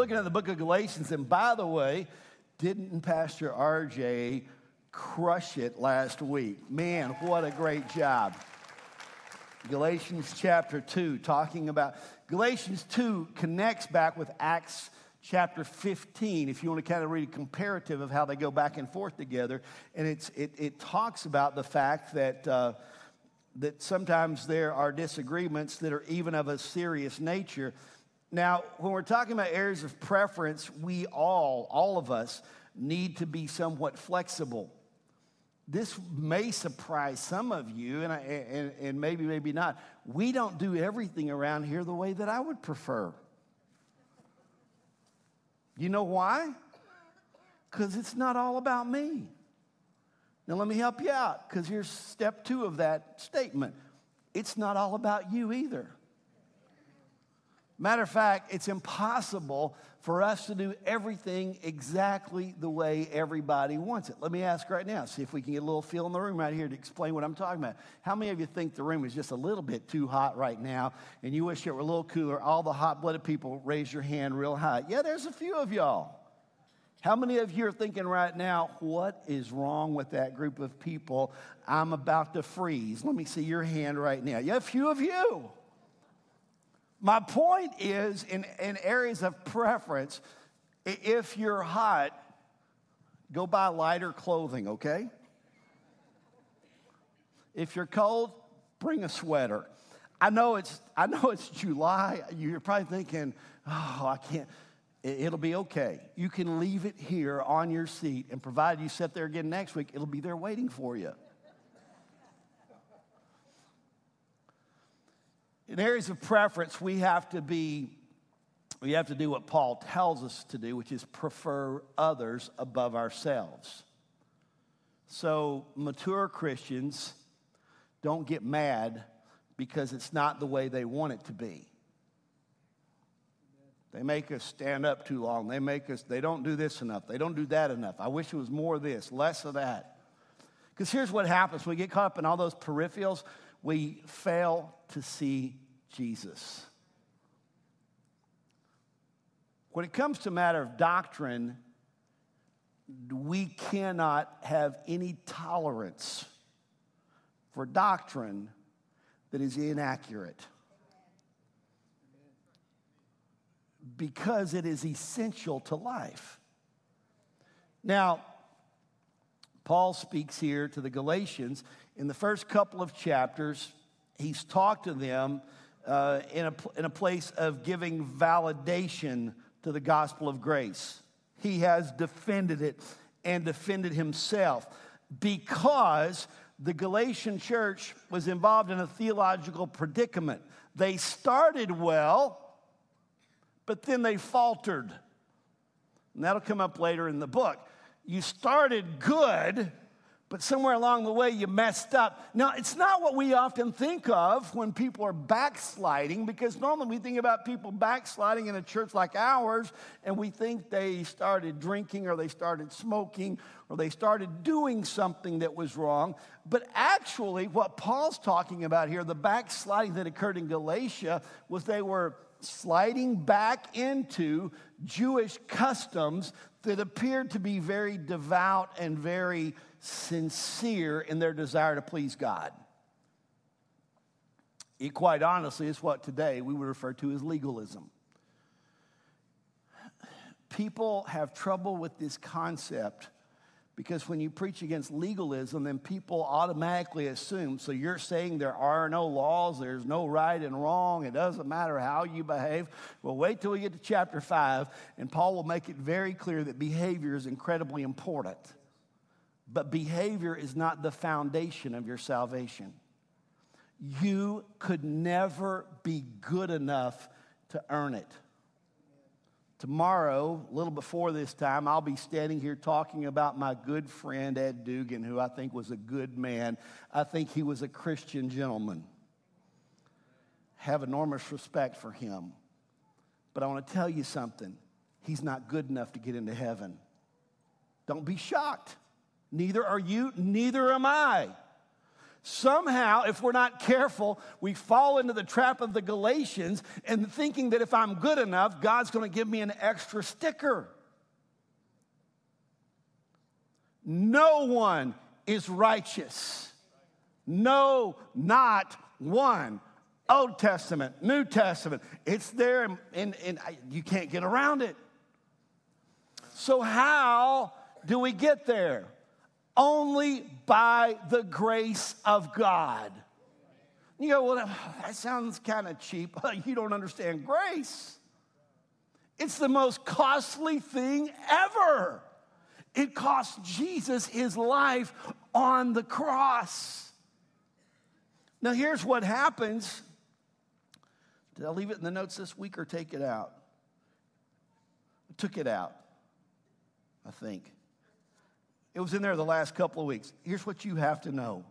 looking at the book of Galatians, and by the way, didn't Pastor RJ crush it last week? Man, what a great job. Galatians chapter 2, talking about Galatians 2 connects back with Acts chapter 15, if you want to kind of read a comparative of how they go back and forth together. And it's, it, it talks about the fact that, uh, that sometimes there are disagreements that are even of a serious nature. Now, when we're talking about areas of preference, we all, all of us, need to be somewhat flexible. This may surprise some of you, and, I, and, and maybe, maybe not. We don't do everything around here the way that I would prefer. You know why? Because it's not all about me. Now, let me help you out, because here's step two of that statement it's not all about you either. Matter of fact, it's impossible for us to do everything exactly the way everybody wants it. Let me ask right now, see if we can get a little feel in the room right here to explain what I'm talking about. How many of you think the room is just a little bit too hot right now and you wish it were a little cooler? All the hot blooded people, raise your hand real high. Yeah, there's a few of y'all. How many of you are thinking right now, what is wrong with that group of people? I'm about to freeze. Let me see your hand right now. Yeah, a few of you. My point is in, in areas of preference, if you're hot, go buy lighter clothing, okay? If you're cold, bring a sweater. I know it's, I know it's July. You're probably thinking, oh, I can't. It'll be okay. You can leave it here on your seat, and provided you sit there again next week, it'll be there waiting for you. In areas of preference, we have to be, we have to do what Paul tells us to do, which is prefer others above ourselves. So, mature Christians don't get mad because it's not the way they want it to be. They make us stand up too long. They make us, they don't do this enough. They don't do that enough. I wish it was more of this, less of that. Because here's what happens we get caught up in all those peripherals, we fail to see Jesus. When it comes to matter of doctrine, we cannot have any tolerance for doctrine that is inaccurate because it is essential to life. Now, Paul speaks here to the Galatians in the first couple of chapters he's talked to them uh, in, a, in a place of giving validation to the gospel of grace. He has defended it and defended himself because the Galatian church was involved in a theological predicament. They started well, but then they faltered. And that'll come up later in the book. You started good, but somewhere along the way you messed up. Now, it's not what we often think of when people are backsliding, because normally we think about people backsliding in a church like ours, and we think they started drinking or they started smoking or they started doing something that was wrong. But actually, what Paul's talking about here, the backsliding that occurred in Galatia, was they were sliding back into Jewish customs that appeared to be very devout and very sincere in their desire to please God. It quite honestly is what today we would refer to as legalism. People have trouble with this concept because when you preach against legalism, then people automatically assume so you're saying there are no laws, there's no right and wrong, it doesn't matter how you behave. Well, wait till we get to chapter 5, and Paul will make it very clear that behavior is incredibly important. But behavior is not the foundation of your salvation. You could never be good enough to earn it. Tomorrow, a little before this time, I'll be standing here talking about my good friend Ed Dugan, who I think was a good man. I think he was a Christian gentleman. Have enormous respect for him. But I want to tell you something he's not good enough to get into heaven. Don't be shocked. Neither are you, neither am I. Somehow, if we're not careful, we fall into the trap of the Galatians and thinking that if I'm good enough, God's going to give me an extra sticker. No one is righteous. No, not one. Old Testament, New Testament, it's there and, and, and you can't get around it. So, how do we get there? Only by the grace of God. You go, well, that sounds kind of cheap. You don't understand grace. It's the most costly thing ever. It cost Jesus his life on the cross. Now, here's what happens. Did I leave it in the notes this week or take it out? I took it out, I think. It was in there the last couple of weeks. Here's what you have to know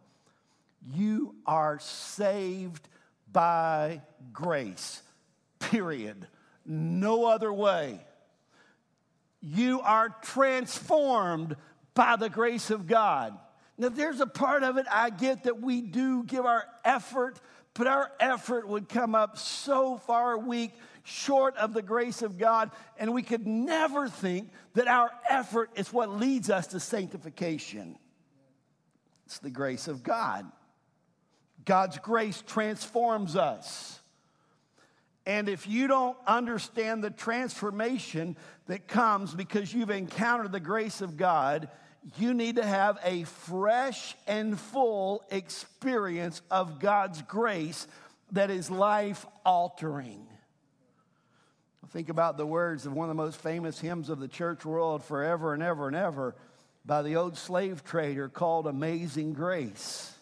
you are saved by grace, period. No other way. You are transformed by the grace of God. Now, there's a part of it I get that we do give our effort, but our effort would come up so far weak short of the grace of God, and we could never think that our effort is what leads us to sanctification. It's the grace of God. God's grace transforms us. And if you don't understand the transformation that comes because you've encountered the grace of God, you need to have a fresh and full experience of God's grace that is life altering. Think about the words of one of the most famous hymns of the church world forever and ever and ever by the old slave trader called Amazing Grace.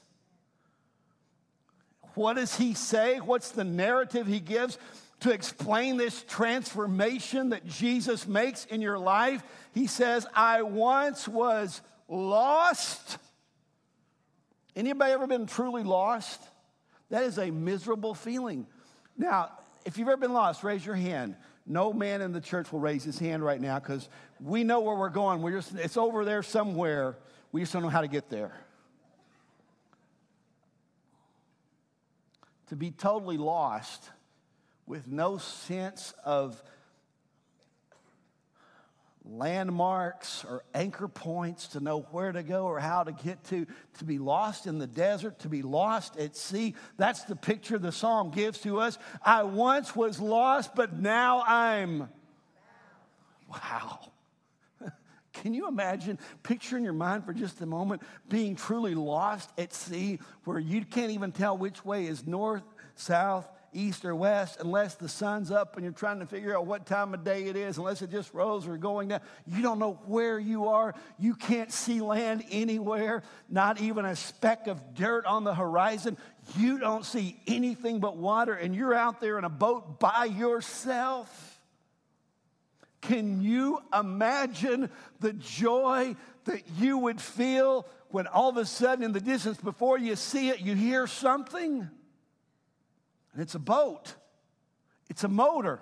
What does he say? What's the narrative he gives to explain this transformation that Jesus makes in your life? He says, I once was lost. Anybody ever been truly lost? That is a miserable feeling. Now, if you've ever been lost, raise your hand. No man in the church will raise his hand right now because we know where we're going. We're just, it's over there somewhere. We just don't know how to get there. To be totally lost with no sense of landmarks or anchor points to know where to go or how to get to, to be lost in the desert, to be lost at sea. That's the picture the psalm gives to us. I once was lost, but now I'm. Wow. Can you imagine, picture in your mind for just a moment, being truly lost at sea where you can't even tell which way is north, south, east or west unless the sun's up and you're trying to figure out what time of day it is, unless it just rose or going down. You don't know where you are. You can't see land anywhere, not even a speck of dirt on the horizon. You don't see anything but water, and you're out there in a boat by yourself. Can you imagine the joy that you would feel when all of a sudden in the distance before you see it, you hear something? And it's a boat, it's a motor,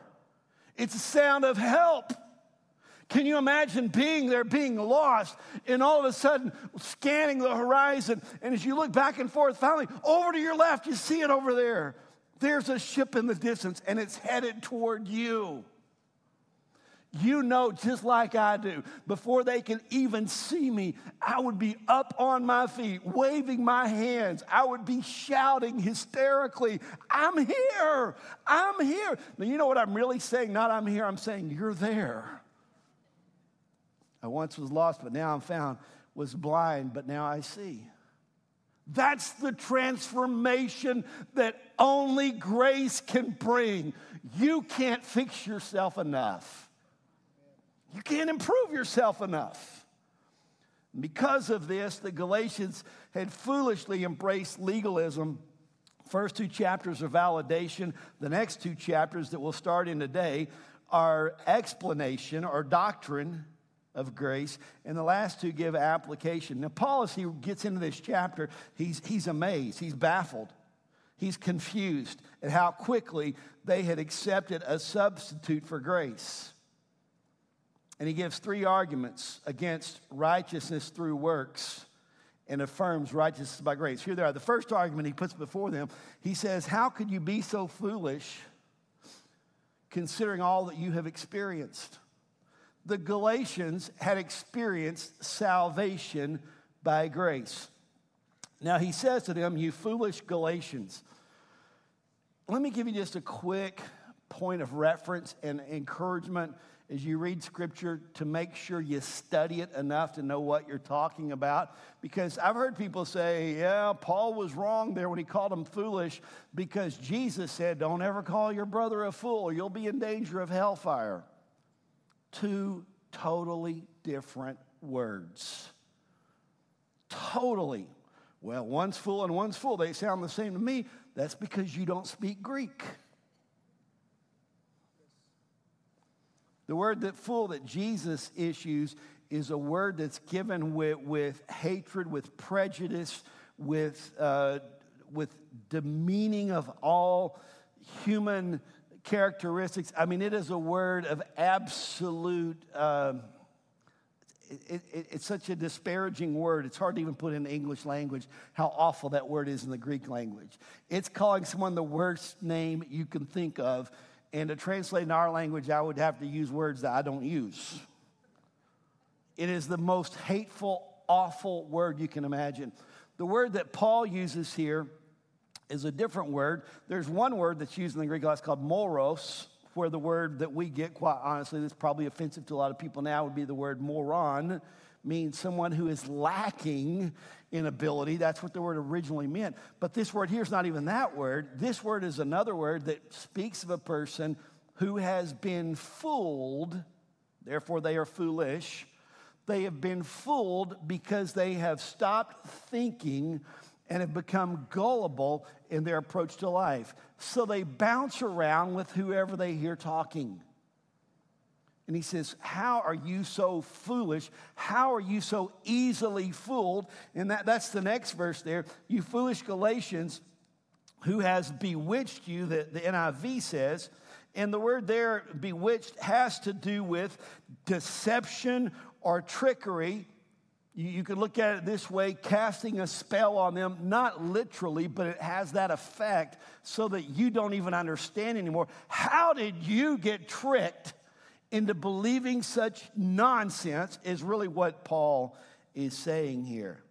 it's a sound of help. Can you imagine being there, being lost, and all of a sudden scanning the horizon? And as you look back and forth, finally, over to your left, you see it over there. There's a ship in the distance, and it's headed toward you. You know, just like I do, before they can even see me, I would be up on my feet, waving my hands. I would be shouting hysterically, I'm here, I'm here. Now, you know what I'm really saying? Not I'm here, I'm saying you're there. I once was lost, but now I'm found, was blind, but now I see. That's the transformation that only grace can bring. You can't fix yourself enough. You can't improve yourself enough. Because of this, the Galatians had foolishly embraced legalism. First two chapters are validation. The next two chapters that we'll start in today are explanation or doctrine of grace, and the last two give application. Now, Paul, as he gets into this chapter, he's, he's amazed, he's baffled, he's confused at how quickly they had accepted a substitute for grace. And he gives three arguments against righteousness through works. and affirms righteousness by grace. Here they are. The first argument he puts before them, he says, How could you be so foolish considering all that you have experienced? The Galatians had experienced salvation by grace. Now he says to them, You foolish Galatians. Let me give you just a quick point of reference and encouragement as you read scripture to make sure you study it enough to know what you're talking about. Because I've heard people say, yeah, Paul was wrong there when he called him foolish because Jesus said, don't ever call your brother a fool you'll be in danger of hellfire. Two totally different words. Totally. Well, one's fool and one's fool. They sound the same to me. That's because you don't speak Greek. The word that fool that Jesus issues is a word that's given with, with hatred, with prejudice, with, uh, with demeaning of all human characteristics. I mean, it is a word of absolute. Uh, it, it, it's such a disparaging word. It's hard to even put in the English language how awful that word is in the Greek language. It's calling someone the worst name you can think of and to translate in our language, I would have to use words that I don't use. It is the most hateful, awful word you can imagine. The word that Paul uses here is a different word. There's one word that's used in the Greek that's called moros, where the word that we get, quite honestly, that's probably offensive to a lot of people now, would be the word moron, means someone who is lacking in ability. That's what the word originally meant. But this word here is not even that word. This word is another word that speaks of a person who has been fooled, therefore, they are foolish. They have been fooled because they have stopped thinking and have become gullible in their approach to life. So they bounce around with whoever they hear talking. And he says, How are you so foolish? How are you so easily fooled? And that, that's the next verse there. You foolish Galatians, who has bewitched you, the, the NIV says. And the word there, bewitched, has to do with deception or trickery. You, you can look at it this way casting a spell on them, not literally, but it has that effect so that you don't even understand anymore. How did you get tricked? Into believing such nonsense is really what Paul is saying here.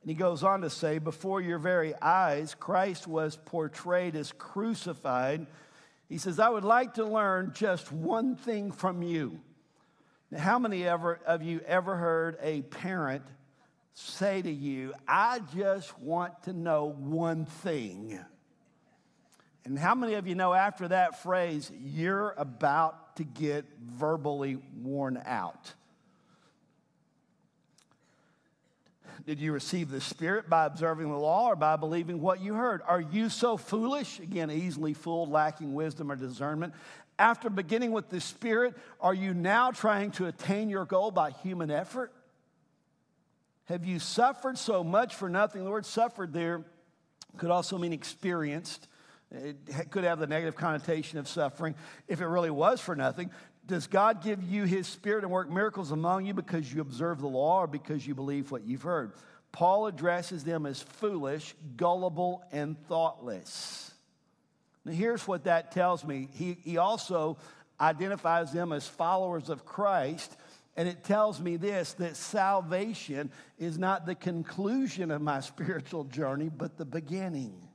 And he goes on to say, Before your very eyes, Christ was portrayed as crucified. He says, I would like to learn just one thing from you. Now, how many ever, of you ever heard a parent say to you, I just want to know one thing? And how many of you know after that phrase, you're about to get verbally worn out. Did you receive the Spirit by observing the law or by believing what you heard? Are you so foolish? Again, easily fooled, lacking wisdom or discernment. After beginning with the Spirit, are you now trying to attain your goal by human effort? Have you suffered so much for nothing? The word suffered there could also mean experienced. It could have the negative connotation of suffering if it really was for nothing. Does God give you his spirit and work miracles among you because you observe the law or because you believe what you've heard? Paul addresses them as foolish, gullible, and thoughtless. Now, here's what that tells me. He, he also identifies them as followers of Christ. And it tells me this that salvation is not the conclusion of my spiritual journey, but the beginning.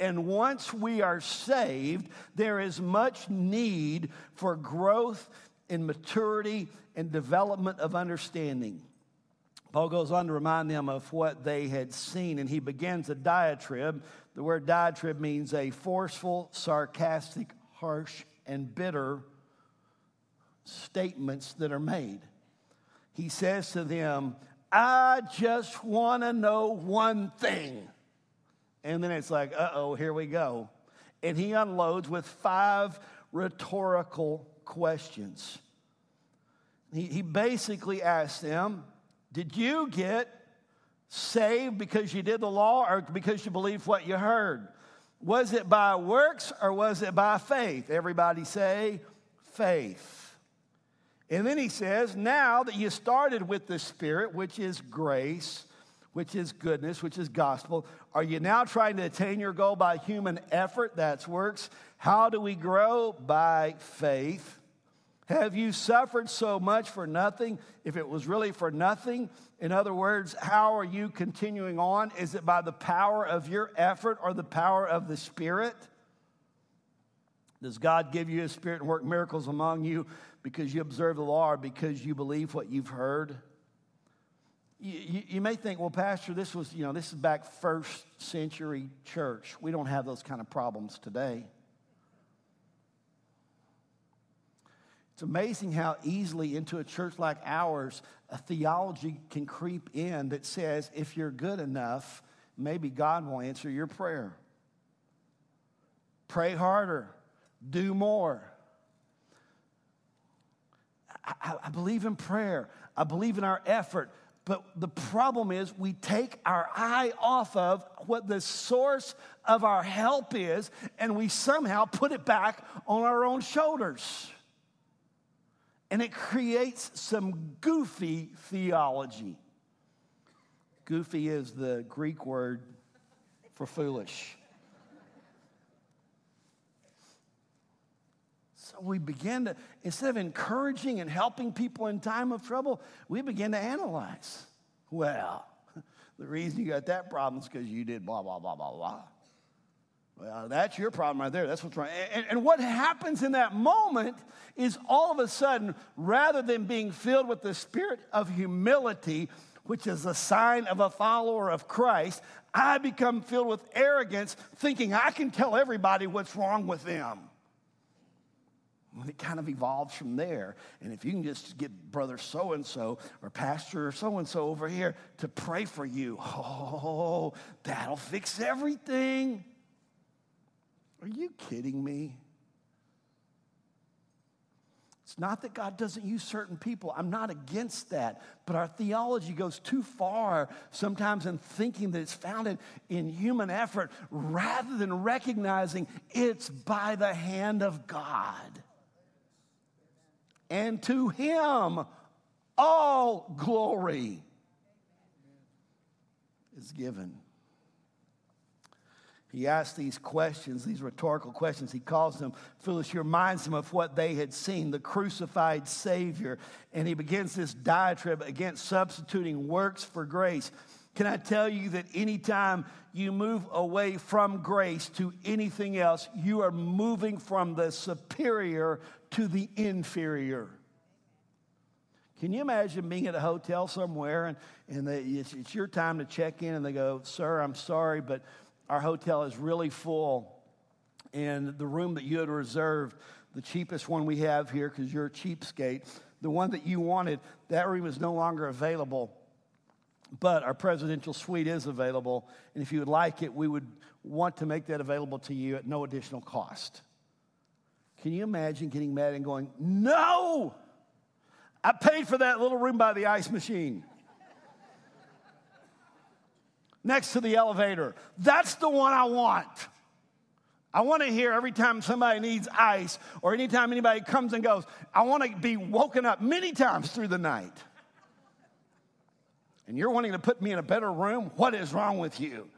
And once we are saved, there is much need for growth in maturity and development of understanding. Paul goes on to remind them of what they had seen, and he begins a diatribe. The word diatribe means a forceful, sarcastic, harsh, and bitter statements that are made. He says to them, I just want to know one thing. And then it's like, uh oh, here we go. And he unloads with five rhetorical questions. He, he basically asks them, Did you get saved because you did the law or because you believed what you heard? Was it by works or was it by faith? Everybody say, faith. And then he says, Now that you started with the Spirit, which is grace, which is goodness, which is gospel? Are you now trying to attain your goal by human effort? That's works. How do we grow? By faith. Have you suffered so much for nothing if it was really for nothing? In other words, how are you continuing on? Is it by the power of your effort or the power of the Spirit? Does God give you His Spirit and work miracles among you because you observe the law or because you believe what you've heard? You, you, may think, well, Pastor, this was, you know, this is back first century church. We don't have those kind of problems today. It's amazing how easily into a church like ours, a theology can creep in that says if you're good enough, maybe God will answer your prayer. Pray harder, do more. I, I, believe in prayer, I believe in our effort. But the problem is, we take our eye off of what the source of our help is, and we somehow put it back on our own shoulders and it creates some goofy theology. Goofy is the Greek word for foolish. So we begin to, instead of encouraging and helping people in time of trouble, we begin to analyze. Well, the reason you got that problem is because you did blah, blah, blah, blah, blah. Well, that's your problem right there. That's what's wrong. And, and, what happens in that moment is all of a sudden, rather than being filled with the spirit of humility, which is a sign of a follower of Christ, I become filled with arrogance, thinking I can tell everybody what's wrong with them. It kind of evolves from there. And if you can just get brother so and so or pastor so and so over here to pray for you, oh, that'll fix everything. Are you kidding me? It's not that God doesn't use certain people. I'm not against that. But our theology goes too far sometimes in thinking that it's founded in human effort rather than recognizing it's by the hand of God. And to Him, all glory is given. He asks these questions, these rhetorical questions. He calls them foolish. He reminds them of what they had seen, the crucified Savior. And he begins this diatribe against substituting works for grace. Can I tell you that anytime you move away from grace to anything else, you are moving from the superior to the inferior? Can you imagine being at a hotel somewhere and, and it's, it's your time to check in and they go, Sir, I'm sorry, but our hotel is really full. And the room that you had reserved, the cheapest one we have here, because you're a cheapskate, the one that you wanted, that room is no longer available. But our presidential suite is available. And if you would like it, we would want to make that available to you at no additional cost. Can you imagine getting mad and going, No! I paid for that little room by the ice machine next to the elevator. That's the one I want. I want to hear every time somebody needs ice or anytime anybody comes and goes, I want to be woken up many times through the night. And you're wanting to put me in a better room? What is wrong with you?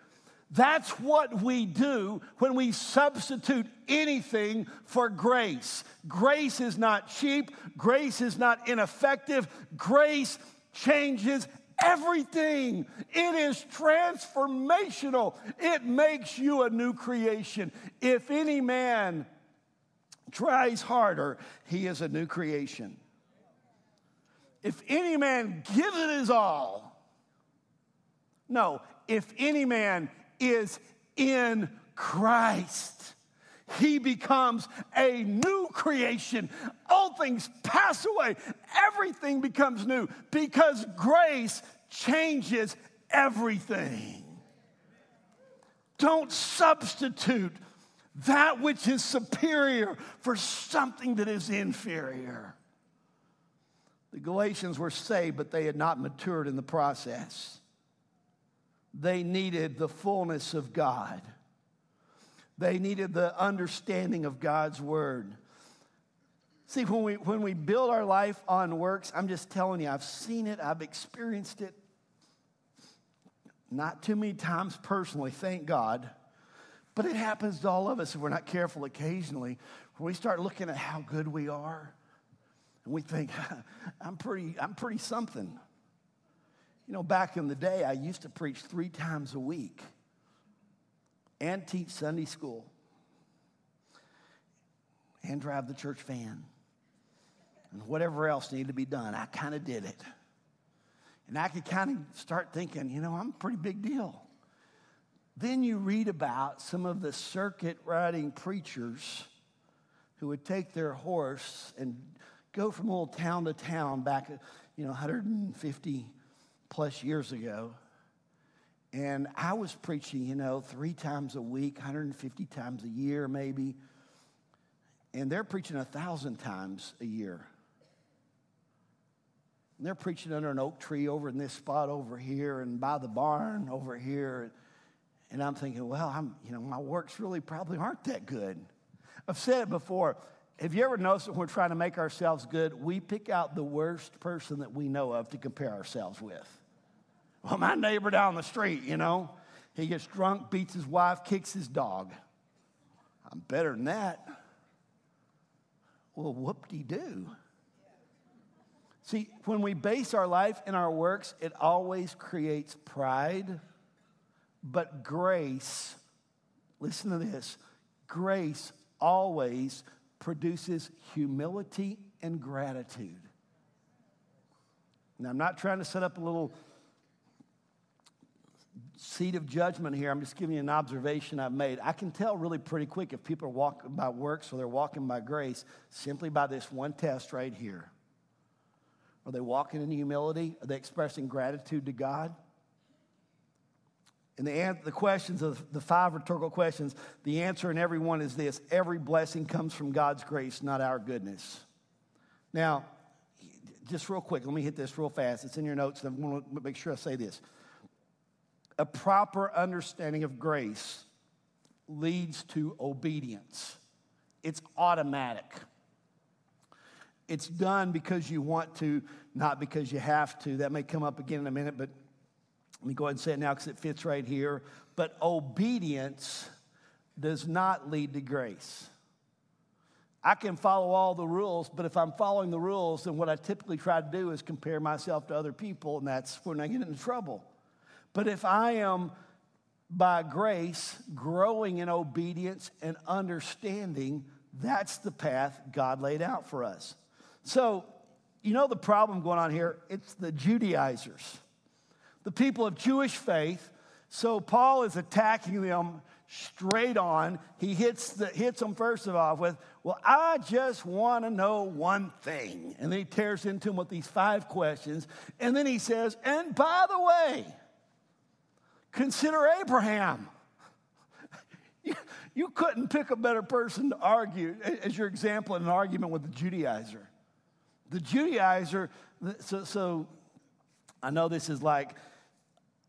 That's what we do when we substitute anything for grace. Grace is not cheap, grace is not ineffective, grace changes everything. It is transformational. It makes you a new creation. If any man tries harder, he is a new creation. If any man gives it his all, no, if any man is in Christ, he becomes a new creation. All things pass away, everything becomes new because grace changes everything. Don't substitute that which is superior for something that is inferior. The Galatians were saved, but they had not matured in the process. They needed the fullness of God. They needed the understanding of God's word. See, when we, when we build our life on works, I'm just telling you, I've seen it, I've experienced it. Not too many times personally, thank God. But it happens to all of us if we're not careful occasionally. When we start looking at how good we are, and we think, I'm pretty, I'm pretty something. You know, back in the day, I used to preach three times a week and teach Sunday school and drive the church van and whatever else needed to be done. I kind of did it. And I could kind of start thinking, you know, I'm a pretty big deal. Then you read about some of the circuit riding preachers who would take their horse and go from little town to town back, you know, 150 plus years ago. And I was preaching, you know, three times a week, 150 times a year, maybe. And they're preaching a thousand times a year. And they're preaching under an oak tree over in this spot over here and by the barn over here. And I'm thinking, well, I'm, you know, my works really probably aren't that good. I've said it before. Have you ever noticed when we're trying to make ourselves good, we pick out the worst person that we know of to compare ourselves with? Well, my neighbor down the street, you know, he gets drunk, beats his wife, kicks his dog. I'm better than that. Well, whoop de doo. See, when we base our life in our works, it always creates pride. But grace, listen to this grace always produces humility and gratitude. Now, I'm not trying to set up a little seat of judgment here. I'm just giving you an observation I've made. I can tell really pretty quick if people are walking by works or they're walking by grace simply by this one test right here. Are they walking in humility? Are they expressing gratitude to God? And the, the questions of the five rhetorical questions, the answer in every one is this every blessing comes from God's grace, not our goodness. Now, just real quick, let me hit this real fast. It's in your notes, and I want to make sure I say this. A proper understanding of grace leads to obedience, it's automatic. It's done because you want to, not because you have to. That may come up again in a minute, but let me go ahead and say it now because it fits right here. But obedience does not lead to grace. I can follow all the rules, but if I'm following the rules, then what I typically try to do is compare myself to other people, and that's when I get into trouble. But if I am by grace growing in obedience and understanding, that's the path God laid out for us. So, you know the problem going on here? It's the Judaizers, the people of Jewish faith. So, Paul is attacking them straight on. He hits, the, hits them first of all with, Well, I just want to know one thing. And then he tears into them with these five questions. And then he says, And by the way, consider Abraham. You, couldn't pick a better person to argue as your example in an argument with the Judaizer. The Judaizer, so, so I know this is like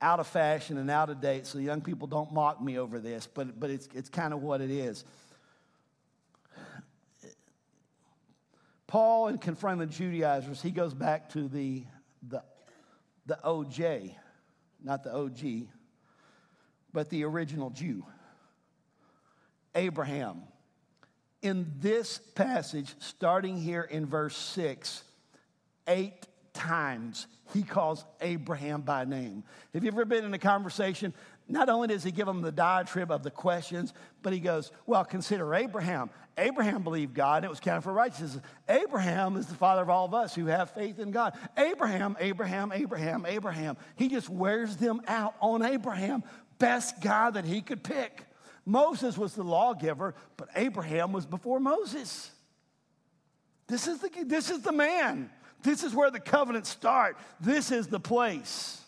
out of fashion and out of date, so young people don't mock me over this, but, but it's, it's kind of what it is. Paul, in confronting the Judaizers, he goes back to the, the, the OJ, not the OG, but the original Jew, Abraham in this passage, starting here in verse 6, eight times he calls Abraham by name. Have you ever been in a conversation? Not only does he give them the diatribe of the questions, but he goes, Well, consider Abraham. Abraham believed God, and it was counted for righteousness. Abraham is the father of all of us who have faith in God. Abraham, Abraham, Abraham, Abraham. He just wears them out on Abraham, best guy that he could pick. Moses was the lawgiver, but Abraham was before Moses. This is the, this is the man. This is where the covenants start. This is the place.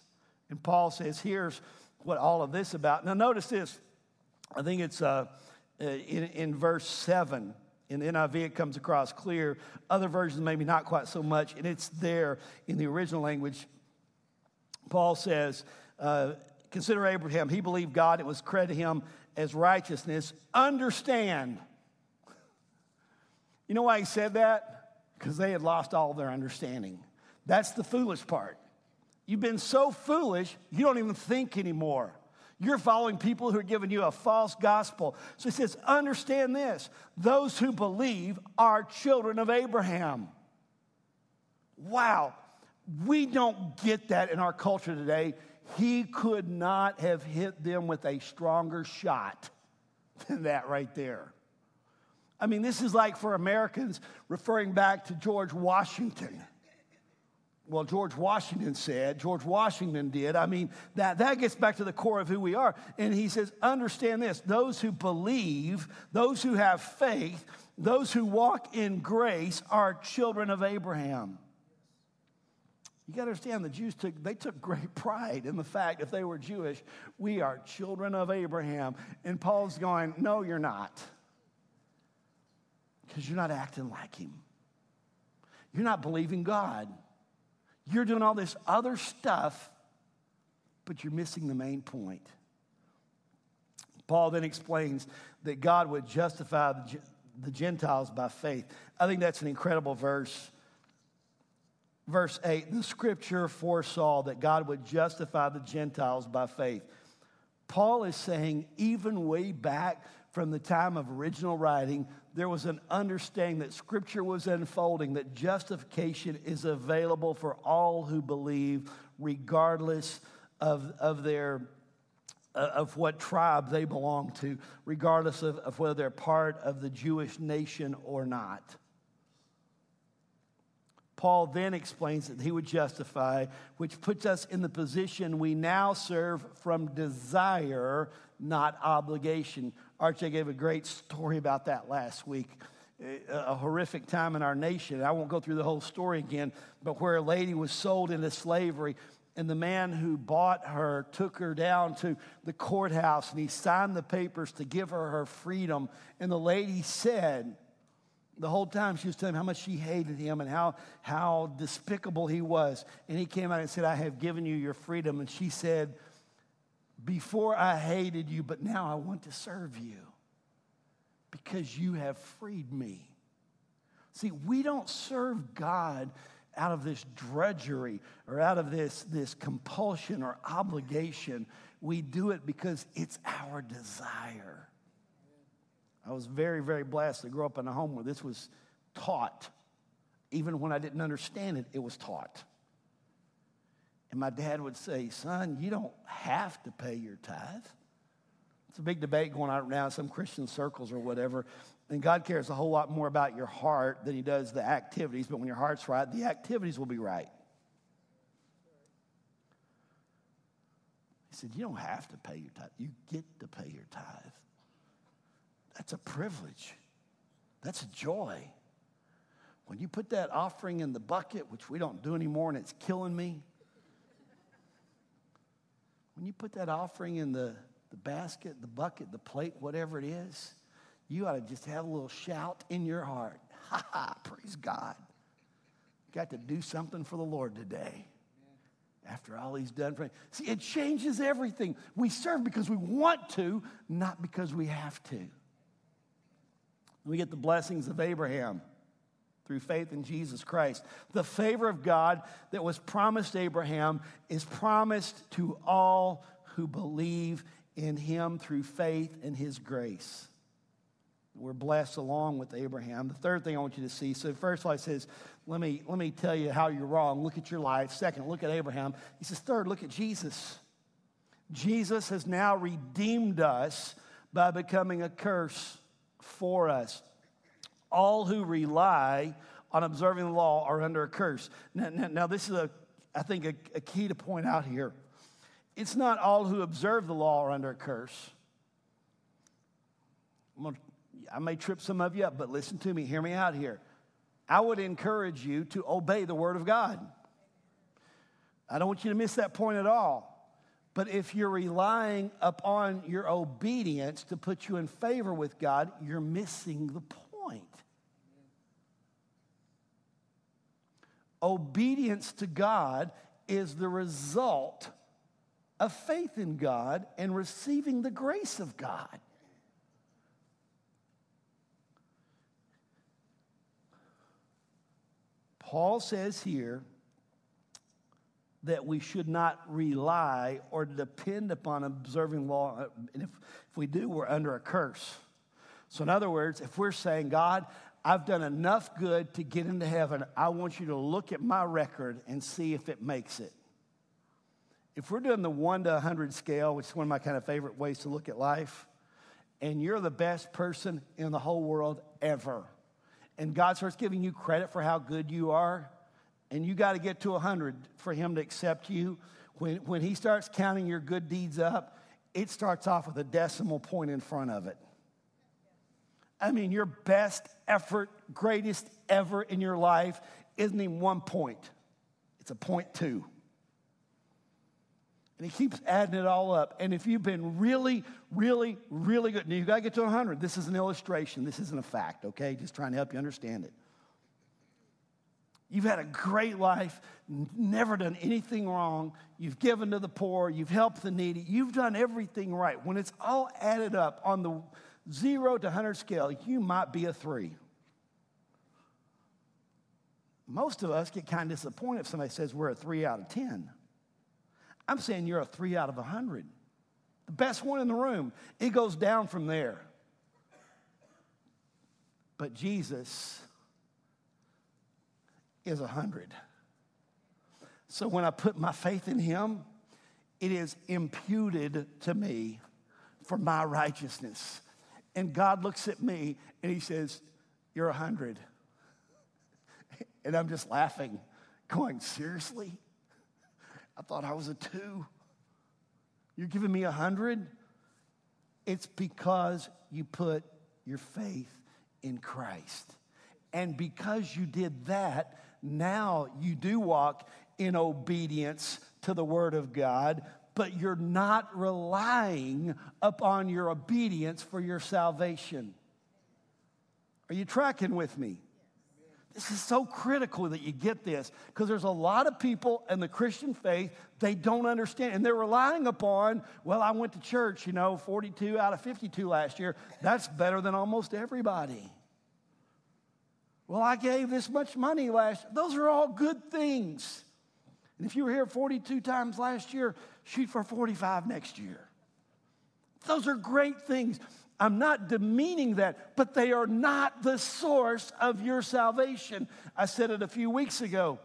And Paul says, here's what all of this about. Now, notice this. I think it's uh, uh in, in verse 7. In the NIV, it comes across clear. Other versions, maybe not quite so much. And it's there in the original language. Paul says, uh, Consider Abraham. He believed God, it was credited him as righteousness, understand. You know why he said that? Because they had lost all their understanding. That's the foolish part. You've been so foolish, you don't even think anymore. You're following people who are giving you a false gospel. So he says, understand this those who believe are children of Abraham. Wow, we don't get that in our culture today. He could not have hit them with a stronger shot than that right there. I mean, this is like for Americans referring back to George Washington. Well, George Washington said, George Washington did. I mean, that, that gets back to the core of who we are. And he says, understand this those who believe, those who have faith, those who walk in grace are children of Abraham. You got to understand the Jews took they took great pride in the fact if they were Jewish, we are children of Abraham. And Paul's going, "No, you're not." Because you're not acting like him. You're not believing God. You're doing all this other stuff, but you're missing the main point. Paul then explains that God would justify the Gentiles by faith. I think that's an incredible verse. Verse 8 the scripture foresaw that God would justify the Gentiles by faith. Paul is saying, even way back from the time of original writing, there was an understanding that Scripture was unfolding, that justification is available for all who believe, regardless of, of their uh, of what tribe they belong to, regardless of, of whether they're part of the Jewish nation or not. Paul then explains that he would justify, which puts us in the position we now serve from desire, not obligation. Archie gave a great story about that last week. A horrific time in our nation. I won't go through the whole story again, but where a lady was sold into slavery, and the man who bought her took her down to the courthouse and he signed the papers to give her her freedom. And the lady said, the whole time she was telling him how much she hated him and how, how despicable he was. And he came out and said, I have given you your freedom. And she said, before I hated you, but now I want to serve you because you have freed me. See, we don't serve God out of this drudgery or out of this, this compulsion or obligation. We do it because it's our desire. I was very, very blessed to grow up in a home where this was taught. Even when I didn't understand it, it was taught. And my dad would say, Son, you don't have to pay your tithe. It's a big debate going on right now in some Christian circles or whatever. And God cares a whole lot more about your heart than He does the activities. But when your heart's right, the activities will be right. He said, You don't have to pay your tithe. You get to pay your tithe. That's a privilege. That's a joy. When you put that offering in the bucket, which we don't do anymore and it's killing me, when you put that offering in the, the basket, the bucket, the plate, whatever it is, you ought to just have a little shout in your heart. Ha ha, praise God. Got to do something for the Lord today. After all he's done for me. See, it changes everything. We serve because we want to, not because we have to. We get the blessings of Abraham through faith in Jesus Christ. The favor of God that was promised Abraham is promised to all who believe in him through faith in his grace. We're blessed along with Abraham. The third thing I want you to see so, first of all, he says, let me, let me tell you how you're wrong. Look at your life. Second, look at Abraham. He says, Third, look at Jesus. Jesus has now redeemed us by becoming a curse for us all who rely on observing the law are under a curse. Now, now, now this is, a, I think, a, a key to point out here. It's not all who observe the law are under a curse. Gonna, I may trip some of you up, but listen to me, hear me out here. I would encourage you to obey the Word of God. I don't want you to miss that point at all. But if you're relying upon your obedience to put you in favor with God, you're missing the point. Obedience to God is the result of faith in God and receiving the grace of God. Paul says here that we should not rely or depend upon observing law. And if, if we do, we're under a curse. So, in other words, if we're saying, God, I've done enough good to get into heaven, I want you to look at my record and see if it makes it. If we're doing the one to 100 scale, which is one of my kind of favorite ways to look at life, and you're the best person in the whole world ever, and God starts giving you credit for how good you are, and you got to get to 100 for Him to accept you. When, when He starts counting your good deeds up, it starts off with a decimal point in front of it. I mean, your best effort, greatest ever in your life isn't even one point, it's a point two. And he keeps adding it all up. And if you've been really, really, really good, now you got to get to 100. This is an illustration. This isn't a fact, okay? Just trying to help you understand it. You've had a great life, never done anything wrong. You've given to the poor, you've helped the needy, you've done everything right. When it's all added up on the zero to 100 scale, you might be a three. Most of us get kind of disappointed if somebody says we're a three out of 10. I'm saying you're a three out of a hundred. The best one in the room. It goes down from there. But Jesus is a hundred. So when I put my faith in him, it is imputed to me for my righteousness. And God looks at me and he says, You're a hundred. And I'm just laughing, going, Seriously? I thought I was a two. You're giving me a hundred? It's because you put your faith in Christ. And because you did that, now you do walk in obedience to the Word of God, but you're not relying upon your obedience for your salvation. Are you tracking with me? This is so critical that you get this because there's a lot of people in the Christian faith, they don't understand. And they're relying upon, well, I went to church, you know, 42 out of 52 last year. That's better than almost everybody. Well, I gave this much money last Those are all good things. And if you were here 42 times last year, shoot for 45 next year. Those are great things. I'm not demeaning that, but they are not the source of your salvation. I said it a few weeks ago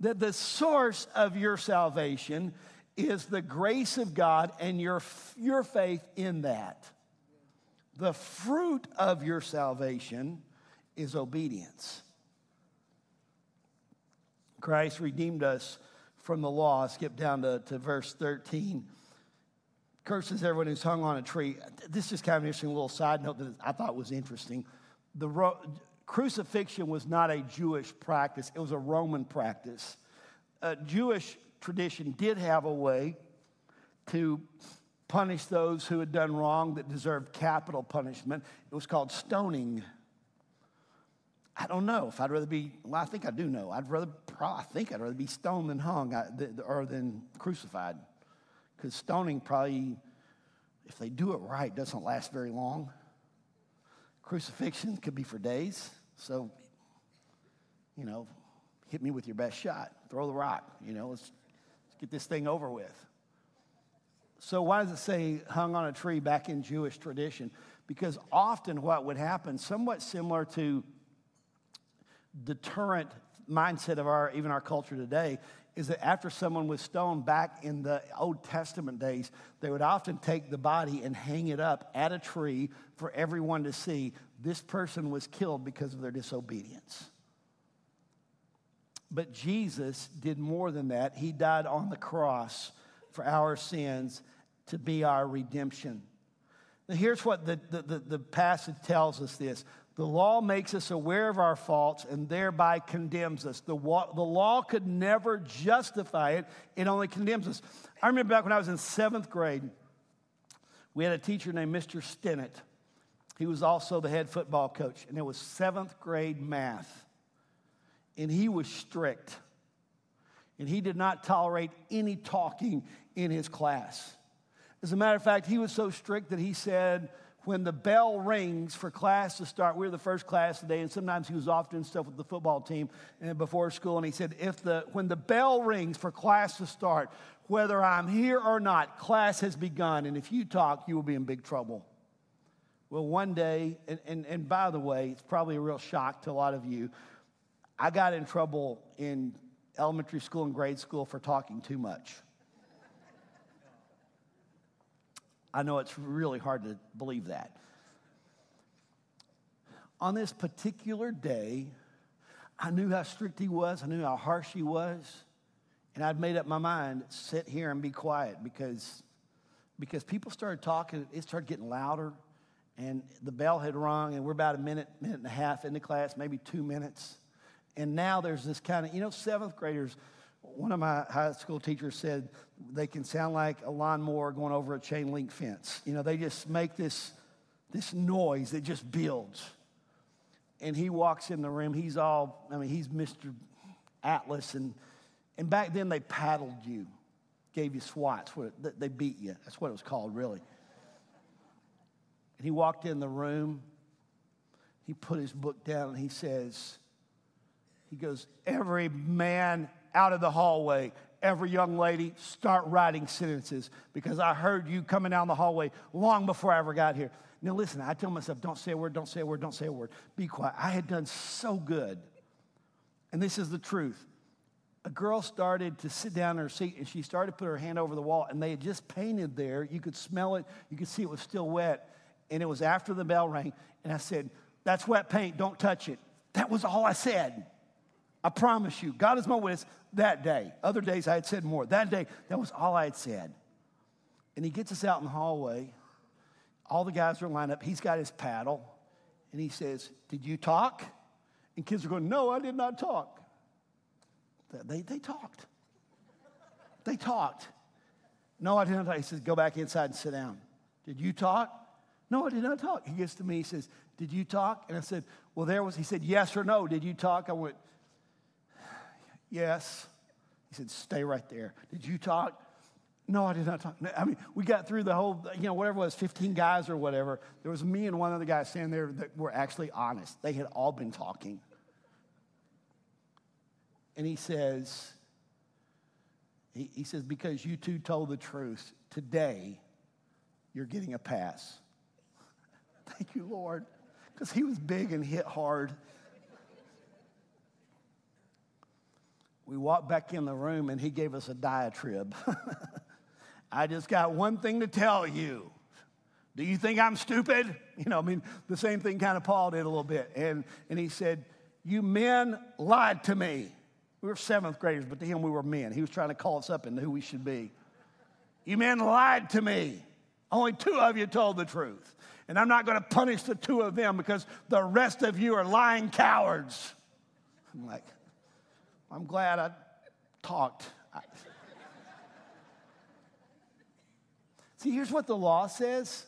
that the source of your salvation is the grace of God and your, your faith in that. The fruit of your salvation is obedience. Christ redeemed us from the law. Skip down to, to verse 13 curses everyone who's hung on a tree. This is kind of an interesting little side note that I thought was interesting. The ro- crucifixion was not a Jewish practice, it was a Roman practice. A Jewish tradition did have a way to punish those who had done wrong that deserved capital punishment. It was called stoning. I don't know if I'd rather be, well, I think I do know. I'd rather, I think I'd rather be stoned than hung or than crucified. Because stoning probably, if they do it right, doesn't last very long. Crucifixion could be for days. So, you know, hit me with your best shot. Throw the rock. You know, let's, let's get this thing over with. So, why does it say hung on a tree back in Jewish tradition? Because often what would happen, somewhat similar to deterrent mindset of our even our culture today is that after someone was stoned back in the Old Testament days, they would often take the body and hang it up at a tree for everyone to see this person was killed because of their disobedience. But Jesus did more than that. He died on the cross for our sins to be our redemption. Now, here's what the, the, the, the passage tells us this the law makes us aware of our faults and thereby condemns us. The, the law could never justify it, it only condemns us. I remember back when I was in seventh grade, we had a teacher named Mr. Stinnett. He was also the head football coach, and it was seventh grade math. And he was strict, and he did not tolerate any talking in his class. As a matter of fact, he was so strict that he said, when the bell rings for class to start, we were the first class today, and sometimes he was off doing stuff with the football team and before school, and he said, if the when the bell rings for class to start, whether I'm here or not, class has begun, and if you talk, you will be in big trouble. Well, one day, and, and, and by the way, it's probably a real shock to a lot of you. I got in trouble in elementary school and grade school for talking too much. I know it's really hard to believe that. On this particular day, I knew how strict he was, I knew how harsh he was, and I'd made up my mind sit here and be quiet because, because people started talking, it started getting louder, and the bell had rung, and we're about a minute, minute and a half into class, maybe two minutes. And now there's this kind of, you know, seventh graders, one of my high school teachers said they can sound like a lawnmower going over a chain link fence. You know, they just make this, this noise that just builds. And he walks in the room. He's all, I mean, he's Mr. Atlas. And, and back then they paddled you, gave you swats. They beat you. That's what it was called, really. And he walked in the room. He put his book down and he says, he goes, Every man out of the hallway. Every young lady, start writing sentences because I heard you coming down the hallway long before I ever got here. Now, listen, I tell myself, don't say a word, don't say a word, don't say a word. Be quiet. I had done so good. And this is the truth. A girl started to sit down in her seat and she started to put her hand over the wall, and they had just painted there. You could smell it, you could see it was still wet. And it was after the bell rang. And I said, That's wet paint, don't touch it. That was all I said. I promise you, God is my witness that day. Other days I had said more. That day, that was all I had said. And he gets us out in the hallway. All the guys are lined up. He's got his paddle. And he says, Did you talk? And kids are going, No, I did not talk. They, they talked. They talked. No, I did not talk. He says, Go back inside and sit down. Did you talk? No, I did not talk. He gets to me, he says, Did you talk? And I said, Well, there was, he said, Yes or no. Did you talk? I went, Yes. He said, Stay right there. Did you talk? No, I did not talk. I mean, we got through the whole, you know, whatever it was, 15 guys or whatever. There was me and one other guy standing there that were actually honest. They had all been talking. And he says, he, he says, because you two told the truth, today you're getting a pass. Thank you, Lord. Because he was big and hit hard. We walked back in the room and he gave us a diatribe. I just got one thing to tell you. Do you think I'm stupid? You know, I mean, the same thing kind of Paul did a little bit. And, and he said, You men lied to me. We were seventh graders, but to him we were men. He was trying to call us up into who we should be. You men lied to me. Only two of you told the truth. And I'm not going to punish the two of them because the rest of you are lying cowards. I'm like, I'm glad I talked. See, here's what the law says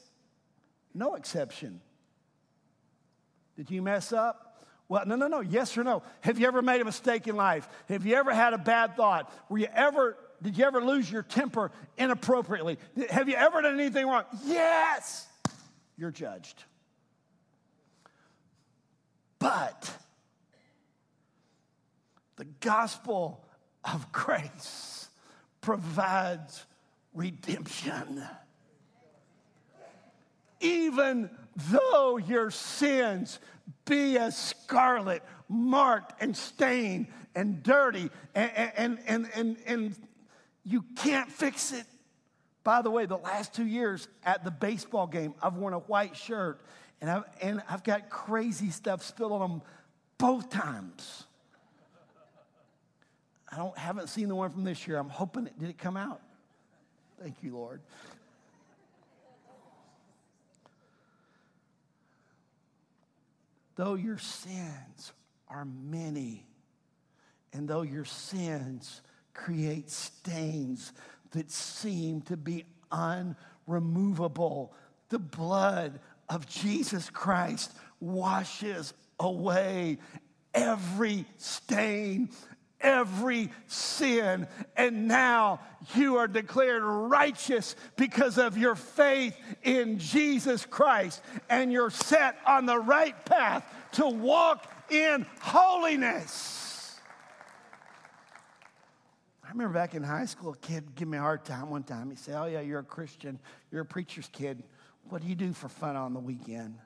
no exception. Did you mess up? Well, no, no, no. Yes or no. Have you ever made a mistake in life? Have you ever had a bad thought? Were you ever, did you ever lose your temper inappropriately? Have you ever done anything wrong? Yes. You're judged. But the gospel of grace provides redemption. Even though your sins be as scarlet, marked and stained and dirty, and, and, and, and, and you can't fix it. By the way, the last two years at the baseball game, I've worn a white shirt and I've, and I've got crazy stuff spilled on them both times. I don't haven't seen the one from this year. I'm hoping it did it come out. Thank you, Lord. Though your sins are many, and though your sins create stains that seem to be unremovable, the blood of Jesus Christ washes away every stain every sin. And now you are declared righteous because of your faith in Jesus Christ. And you're set on the right path to walk in holiness. I remember back in high school, a kid give me a hard time one time. He said, Oh, yeah, you're a Christian, you're a preacher's kid. What do you do for fun on the weekend?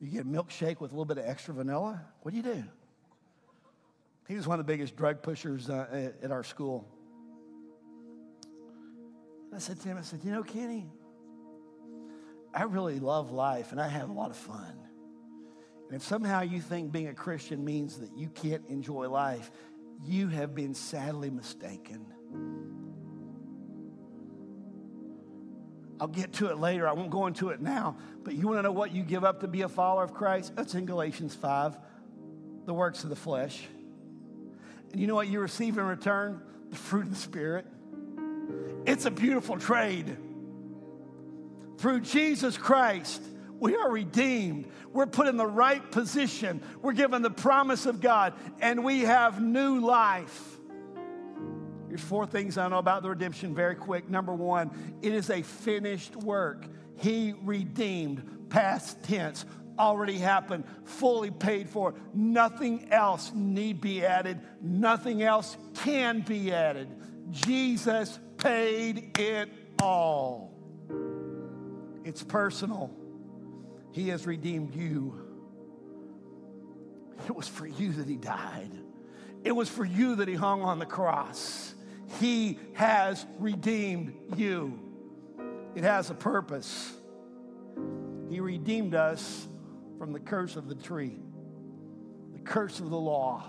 You get a milkshake with a little bit of extra vanilla? What do you do? He was one of the biggest drug pushers uh, at our school. I said to him, I said, You know, Kenny, I really love life and I have a lot of fun. And if somehow you think being a Christian means that you can't enjoy life, you have been sadly mistaken. I'll get to it later. I won't go into it now. But you want to know what you give up to be a follower of Christ? That's in Galatians 5, the works of the flesh. And you know what you receive in return? The fruit of the Spirit. It's a beautiful trade. Through Jesus Christ, we are redeemed. We're put in the right position. We're given the promise of God, and we have new life. Here's four things I know about the redemption very quick. Number one, it is a finished work. He redeemed, past tense, already happened, fully paid for. Nothing else need be added, nothing else can be added. Jesus paid it all. It's personal. He has redeemed you. It was for you that He died, it was for you that He hung on the cross. He has redeemed you. It has a purpose. He redeemed us from the curse of the tree, the curse of the law.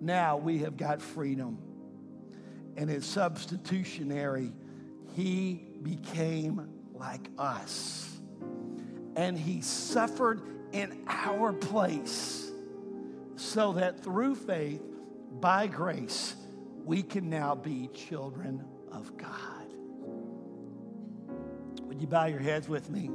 Now we have got freedom. And as substitutionary, He became like us. And He suffered in our place so that through faith, by grace, we can now be children of God. Would you bow your heads with me?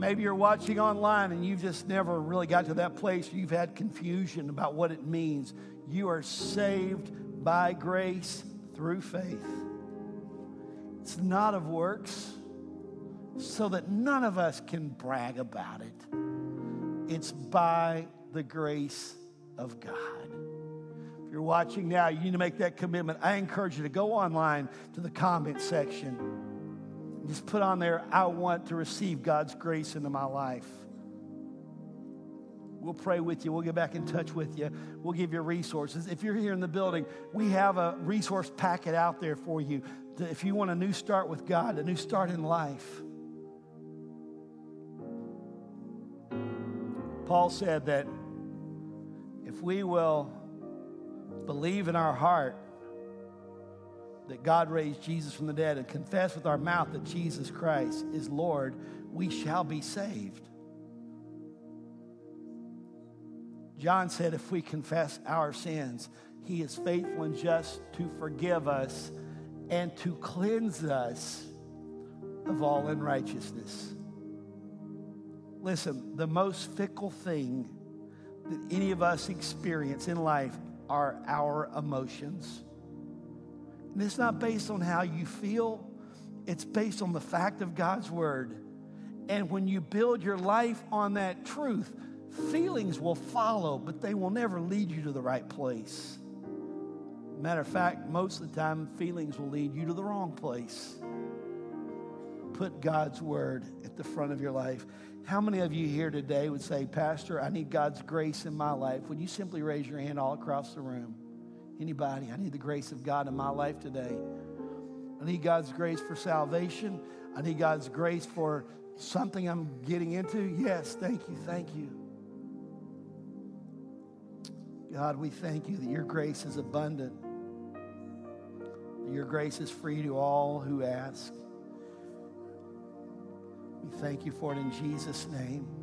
Maybe you're watching online and you've just never really got to that place. You've had confusion about what it means. You are saved by grace through faith. It's not of works, so that none of us can brag about it. It's by the grace of God. If you're watching now, you need to make that commitment. I encourage you to go online to the comment section. Just put on there, I want to receive God's grace into my life. We'll pray with you. We'll get back in touch with you. We'll give you resources. If you're here in the building, we have a resource packet out there for you. if you want a new start with God, a new start in life. Paul said that if we will believe in our heart that God raised Jesus from the dead and confess with our mouth that Jesus Christ is Lord, we shall be saved. John said, if we confess our sins, he is faithful and just to forgive us and to cleanse us of all unrighteousness. Listen, the most fickle thing that any of us experience in life are our emotions. And it's not based on how you feel, it's based on the fact of God's word. And when you build your life on that truth, feelings will follow, but they will never lead you to the right place. Matter of fact, most of the time, feelings will lead you to the wrong place. Put God's word at the front of your life. How many of you here today would say, Pastor, I need God's grace in my life? Would you simply raise your hand all across the room? Anybody? I need the grace of God in my life today. I need God's grace for salvation. I need God's grace for something I'm getting into. Yes, thank you, thank you. God, we thank you that your grace is abundant. Your grace is free to all who ask. We thank you for it in Jesus' name.